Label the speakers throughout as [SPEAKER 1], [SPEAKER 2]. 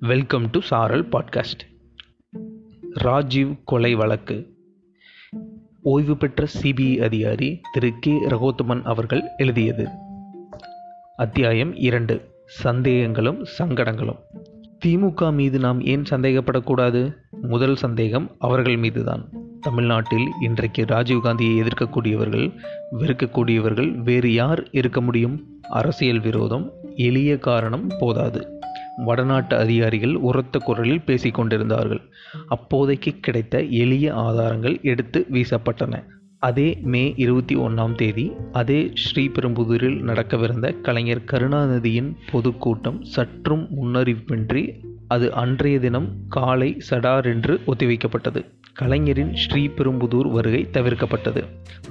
[SPEAKER 1] Welcome to Saaral podcast Rajiv கொலை வழக்கு. ஓய்வு பெற்ற சிபிஐ அதிகாரி திரு கே. ரகோத்தமன் அவர்கள் எழுதியது. அத்தியாயம் இரண்டு. சந்தேகங்களும் சங்கடங்களும். திமுக மீது நாம் ஏன் சந்தேகப்படக்கூடாது? முதல் சந்தேகம் அவர்கள் மீதுதான். தமிழ்நாட்டில் இன்றைக்கு ராஜீவ்காந்தியை எதிர்க்கக்கூடியவர்கள் வெறுக்கக்கூடியவர்கள் வேறு யார் இருக்க முடியும்? அரசியல் விரோதம் எளிய காரணம் போதாது. வடநாட்டு அதிகாரிகள் உரத்த குரலில் பேசிக்கொண்டிருந்தார்கள் அப்போதைக்கு கிடைத்த எளிய ஆதாரங்கள் எடுத்து வீசப்பட்டன. அதே மே இருபத்தி ஒன்றாம் தேதி அதே ஸ்ரீபெரும்புதூரில் நடக்கவிருந்த கலைஞர் கருணாநிதியின் பொதுக்கூட்டம் சற்றும் முன்னறிவிப்பின்றி அது அன்றைய தினம் காலை சடார் என்று ஒத்திவைக்கப்பட்டது. கலைஞரின் ஸ்ரீபெரும்புதூர் வருகை தவிர்க்கப்பட்டது.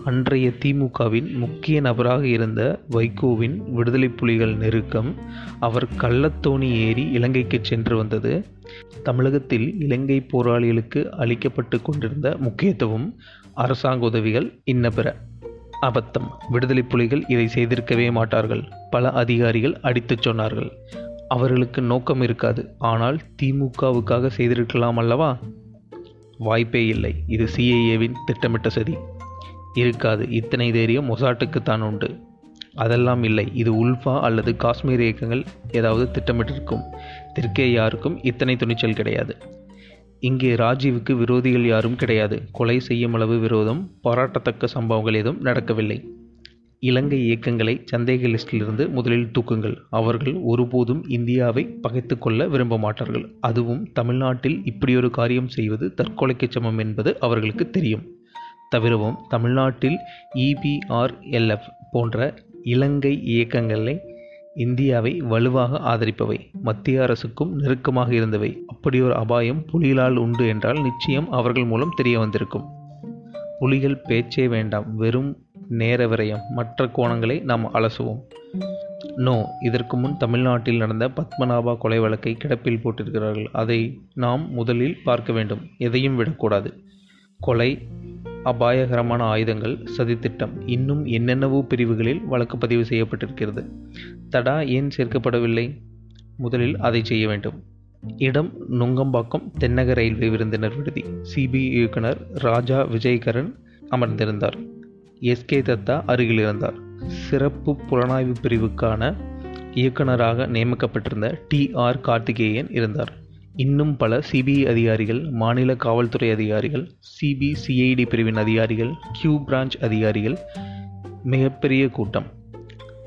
[SPEAKER 1] அன்றைய திமுகவின் முக்கிய நபராக இருந்த வைகோவின் விடுதலை புலிகள் நெருக்கம் அவர் கள்ளத்தோணி ஏறி இலங்கைக்கு சென்று வந்தது. தமிழகத்தில் இலங்கை போராளிகளுக்கு அளிக்கப்பட்டு கொண்டிருந்த முக்கியத்துவம் அரசாங்க உதவிகள் இன்ன பிற அபத்தம். விடுதலை புலிகள் இதை செய்திருக்கவே மாட்டார்கள். பல அதிகாரிகள் அடித்துச் சொன்னார்கள். அவர்களுக்கு நோக்கம் இருக்காது. ஆனால் திமுகவுக்காக செய்திருக்கலாம் அல்லவா? வாய்ப்பே இல்லை. இது சிஏஏவின் திட்டமிட்ட சதி. இருக்காது. இத்தனை தைரியம் மொசாட்டுக்குத்தான் உண்டு. அதெல்லாம் இல்லை. இது உல்ஃபா அல்லது காஷ்மீர் இயக்கங்கள் ஏதாவது திட்டமிட்டிருக்கும். தெற்கே யாருக்கும் இத்தனை துணிச்சல் கிடையாது. இங்கே ராஜீவுக்கு விரோதிகள் யாரும் கிடையாது. கொலை செய்யும் அளவு விரோதம். பாராட்டத்தக்க சம்பவங்கள் எதுவும் நடக்கவில்லை. இலங்கை இயக்கங்களை சந்தேக லிஸ்டிலிருந்து முதலில் தூக்குங்கள். அவர்கள் ஒருபோதும் இந்தியாவை பகைத்து கொள்ள விரும்ப மாட்டார்கள். அதுவும் தமிழ்நாட்டில் இப்படியொரு காரியம் செய்வது தற்கொலைக்கு சமம் என்பது அவர்களுக்கு தெரியும். தவிரவும் தமிழ்நாட்டில் இபிஆர்எல்எஃப் போன்ற இலங்கை இயக்கங்களை இந்தியாவை வலுவாக ஆதரிப்பவை. மத்திய அரசுக்கும் நெருக்கமாக இருந்தவை. அப்படியொரு அபாயம் புலிகளால் உண்டு என்றால் நிச்சயம் அவர்கள் மூலம் தெரிய வந்திருக்கும். புலிகள் பேச்சே வேண்டாம். வெறும் நேர விரயம் மற்ற கோணங்களை நாம் அலசுவோம். நோ இதற்கு முன் தமிழ்நாட்டில் நடந்த பத்மநாபா கொலை வழக்கை கிடப்பில் போட்டிருக்கிறார்கள். அதை நாம் முதலில் பார்க்க வேண்டும். எதையும் விடக்கூடாது. கொலை அபாயகரமான ஆயுதங்கள் சதித்திட்டம் இன்னும் என்னென்னவோ பிரிவுகளில் வழக்கு பதிவு செய்யப்பட்டிருக்கிறது. தடா ஏன் சேர்க்கப்படவில்லை? முதலில் அதை செய்ய வேண்டும். இடம் நுங்கம்பாக்கம் தென்னக ரயில்வே விருந்தினர் விடுதி. சிபிஐ இயக்குனர் ராஜா விஜயகரன் அமர்ந்திருந்தார். எஸ்கே தத்தா அருகில் இருந்தார். சிறப்பு புலனாய்வு பிரிவுக்கான இயக்குநராக நியமிக்கப்பட்டிருந்த டி ஆர் கார்த்திகேயன் இருந்தார். இன்னும் பல சிபிஐ அதிகாரிகள் மாநில காவல்துறை அதிகாரிகள் சிபிசிஐடி பிரிவின் அதிகாரிகள் கியூ பிரான்ச் அதிகாரிகள் மிகப்பெரிய கூட்டம்.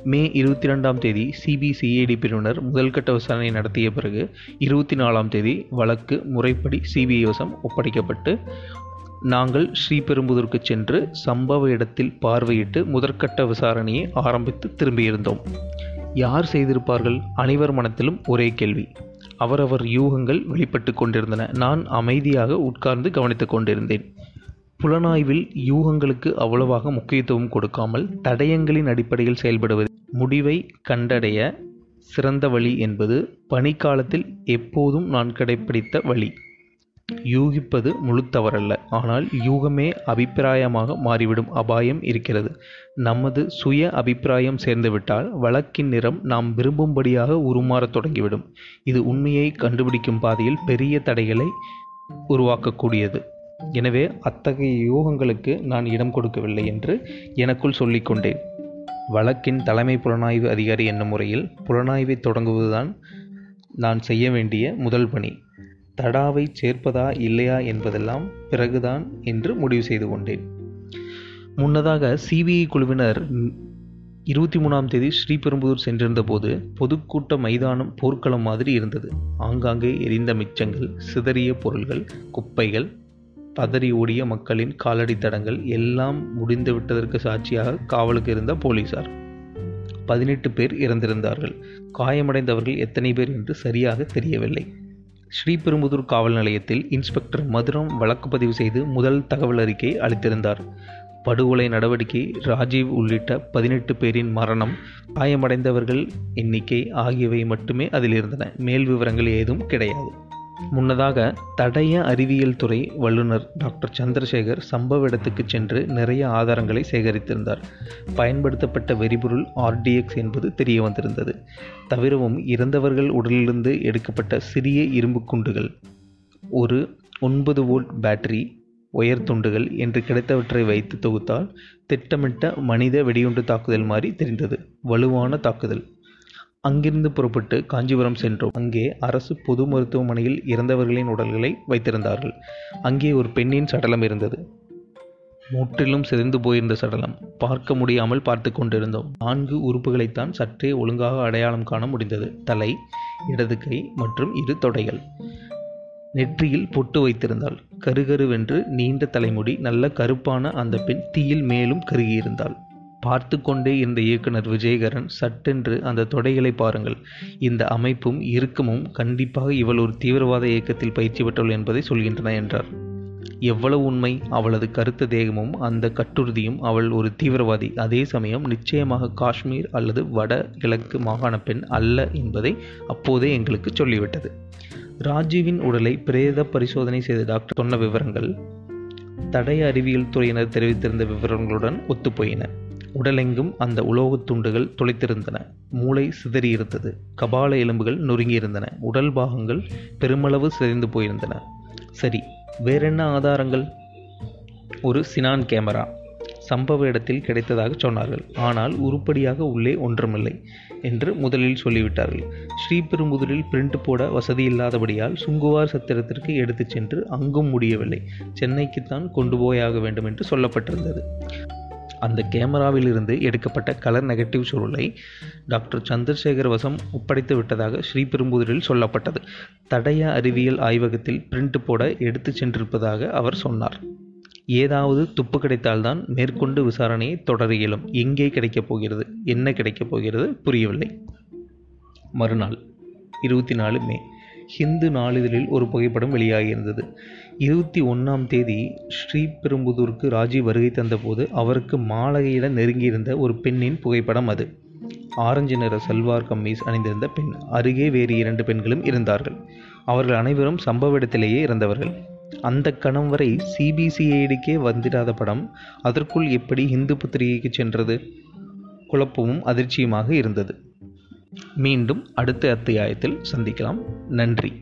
[SPEAKER 1] மே இருபத்தி ரெண்டாம் தேதி சிபிசிஐடி பிரிவினர் முதல்கட்ட விசாரணை நடத்திய பிறகு இருபத்தி நாலாம் தேதி வழக்கு முறைப்படி சிபிஐ வசம் ஒப்படைக்கப்பட்டு நாங்கள் ஸ்ரீபெரும்புதூருக்கு சென்று சம்பவ இடத்தில் பார்வையிட்டு முதற்கட்ட விசாரணையை ஆரம்பித்து திரும்பியிருந்தோம். யார் செய்திருப்பார்கள் அனைவர் மனத்திலும் ஒரே கேள்வி. அவரவர் யூகங்கள் வெளிப்பட்டு கொண்டிருந்தன. நான் அமைதியாக உட்கார்ந்து கவனித்துக் கொண்டிருந்தேன். புலனாய்வில் யூகங்களுக்கு அவ்வளவாக முக்கியத்துவம் கொடுக்காமல் தடயங்களின் அடிப்படையில் செயல்படுவது. முடிவை கண்டடைய சிறந்த வழி என்பது பனிக்காலத்தில் எப்போதும் நான் கடைப்பிடித்த வழி. யூகிப்பது முழு தவறல்ல ஆனால் யூகமே அபிப்பிராயமாக மாறிவிடும் அபாயம் இருக்கிறது. நமது சுய அபிப்பிராயம் சேர்ந்துவிட்டால் வழக்கின் நிறம் நாம் விரும்பும்படியாக உருமாறத் தொடங்கிவிடும். இது உண்மையை கண்டுபிடிக்கும் பாதையில் பெரிய தடைகளை உருவாக்கக்கூடியது. எனவே அத்தகைய யூகங்களுக்கு நான் இடம் கொடுக்கவில்லை என்று எனக்குள் சொல்லிக்கொண்டேன். வழக்கின் தலைமை புலனாய்வு அதிகாரி என்னும் முறையில் புலனாய்வை தொடங்குவதுதான் நான் செய்ய வேண்டிய முதல் பணி. தடாவை சேர்ப்பதா இல்லையா என்பதெல்லாம் பிறகுதான் என்று முடிவு செய்து கொண்டேன். முன்னதாக சிபிஐ குழுவினர் இருபத்தி மூணாம் தேதி ஸ்ரீபெரும்புதூர் சென்றிருந்த போது பொதுக்கூட்ட மைதானம் போர்க்களம் மாதிரி இருந்தது. ஆங்காங்கே எரிந்த மிச்சங்கள் சிதறிய பொருள்கள் குப்பைகள் பதறி ஓடிய மக்களின் காலடி தடங்கள் எல்லாம் முடிந்து விட்டதற்கு சாட்சியாக காவலுக்கு இருந்த போலீசார். பதினெட்டு பேர் இறந்திருந்தார்கள். காயமடைந்தவர்கள் எத்தனை பேர் என்று சரியாக தெரியவில்லை. ஸ்ரீபெரும்புதூர் காவல் நிலையத்தில் இன்ஸ்பெக்டர் மதுரம் வழக்கு பதிவு செய்து முதல் தகவல் அறிக்கை அளித்திருந்தார். படுகொலை நடவடிக்கை ராஜீவ் உள்ளிட்ட பதினெட்டு பேரின் மரணம் காயமடைந்தவர்கள் எண்ணிக்கை ஆகியவை மட்டுமே அதில் இருந்தன மேல் விவரங்கள் ஏதும் கிடையாது. முன்னதாக தடய அறிவியல் துறை வல்லுநர் டாக்டர் சந்திரசேகர் சம்பவ இடத்துக்கு சென்று நிறைய ஆதாரங்களை சேகரித்திருந்தார். பயன்படுத்தப்பட்ட வெறிபொருள் ஆர்டிஎக்ஸ் என்பது தெரிய வந்திருந்தது. தவிரவும் இறந்தவர்கள் உடலிலிருந்து எடுக்கப்பட்ட சிறிய இரும்பு குண்டுகள் ஒரு ஒன்பது வோல்ட் பேட்டரி ஒயர் துண்டுகள் என்று கிடைத்தவற்றை வைத்து தொகுத்தால் திட்டமிட்ட மனித வெடிகுண்டு தாக்குதல் மாதிரி தெரிந்தது. வலுவான தாக்குதல். அங்கிருந்து புறப்பட்டு காஞ்சிபுரம் சென்றோம். அங்கே அரசு பொது மருத்துவமனையில் இறந்தவர்களின் உடல்களை வைத்திருந்தார்கள். அங்கே ஒரு பெண்ணின் சடலம் இருந்தது. முற்றிலும் சிதைந்து போயிருந்த சடலம். பார்க்க முடியாமல் பார்த்து கொண்டிருந்தோம். நான்கு உறுப்புகளைத்தான் சற்றே ஒழுங்காக அடையாளம் காண முடிந்தது. தலை இடது கை மற்றும் இரு தொடைகள். நெற்றியில் பொட்டு வைத்திருந்தாள். கருகருவென்று நீண்ட தலைமுடி நல்ல கருப்பான அந்த பெண் தீயில் மேலும் கருகியிருந்தாள். பார்த்து கொண்டே இருந்த இயக்குனர் விஜயகரன் சட்டென்று அந்த தொடைகளை பாருங்கள். இந்த அமைப்பும் இறுக்கமும் கண்டிப்பாக இவள் ஒரு தீவிரவாத இயக்கத்தில் பயிற்சி பெற்றவள் என்பதை சொல்கின்றன என்றார். எவ்வளவு உண்மை அவளது கருத்த தேகமும் அந்த கட்டுறுதியும் அவள் ஒரு தீவிரவாதி. அதே சமயம் நிச்சயமாக காஷ்மீர் அல்லது வட கிழக்கு மாகாண பெண் அல்ல என்பதை அப்போதே எங்களுக்கு சொல்லிவிட்டது. ராஜீவின் உடலை பிரேத பரிசோதனை செய்த டாக்டர் சொன்ன விவரங்கள் தடய அறிவியல் துறையினர் தெரிவித்திருந்த விவரங்களுடன் ஒத்துப்போயின. உடலெங்கும் அந்த உலோகத் துண்டுகள் துளைத்திருந்தன. மூளை சிதறியிருந்தது. கபால எலும்புகள் நொறுங்கியிருந்தன. உடல் பாகங்கள் பெருமளவு சிதைந்து போயிருந்தன. சரி வேறென்ன ஆதாரங்கள்? ஒரு சினான் கேமரா. சம்பவ இடத்தில் கிடைத்ததாக சொன்னார்கள். ஆனால் உருப்படியாக உள்ளே ஒன்றுமில்லை என்று முதலில் சொல்லிவிட்டார்கள். ஸ்ரீபெரும்புதூரில் பிரிண்ட் போட வசதி இல்லாதபடியால் சுங்குவார் சத்திரத்திற்கு எடுத்துச் சென்று அங்கும் முடியவில்லை. சென்னைக்குத்தான் கொண்டு போயாக வேண்டும் என்று சொல்லப்பட்டிருந்தது. அந்த கேமராவிலிருந்து எடுக்கப்பட்ட கலர் நெகட்டிவ் சுருளை டாக்டர் சந்திரசேகர் வசம் ஒப்படைத்து விட்டதாக ஸ்ரீபெரும்புதூரில் சொல்லப்பட்டது. தடய அறிவியல் ஆய்வகத்தில் பிரிண்ட் போட எடுத்துச் சென்றிருப்பதாக அவர் சொன்னார். ஏதாவது துப்பு கிடைத்தால்தான் மேற்கொண்டு விசாரணையை தொடர இயலும். எங்கே கிடைக்கப் போகிறது? என்ன கிடைக்கப் போகிறது? புரியவில்லை. மறுநாள் இருபத்தி நாலு மே ஹிந்து நாளிதழில் ஒரு புகைப்படம் வெளியாகியிருந்தது. இருபத்தி ஒன்றாம் தேதி ஸ்ரீபெரும்புதூருக்கு ராஜீவ் வருகை தந்தபோது அவருக்கு மாலையிட நெருங்கியிருந்த ஒரு பெண்ணின் புகைப்படம் அது. ஆரஞ்சு நிற சல்வார் கம்மீஸ் அணிந்திருந்த பெண். அருகே வேறு இரண்டு பெண்களும் இருந்தார்கள். அவர்கள் அனைவரும் சம்பவ இடத்திலேயே இறந்தவர்கள் அந்த கணம் வரை சிபிசிஐடிக்கே வந்திடாத படம் அதற்குள் எப்படி இந்து பத்திரிகைக்கு சென்றது? குழப்பமும் அதிர்ச்சியுமாக இருந்தது. மீண்டும் அடுத்த அத்தியாயத்தில் சந்திக்கலாம். நன்றி.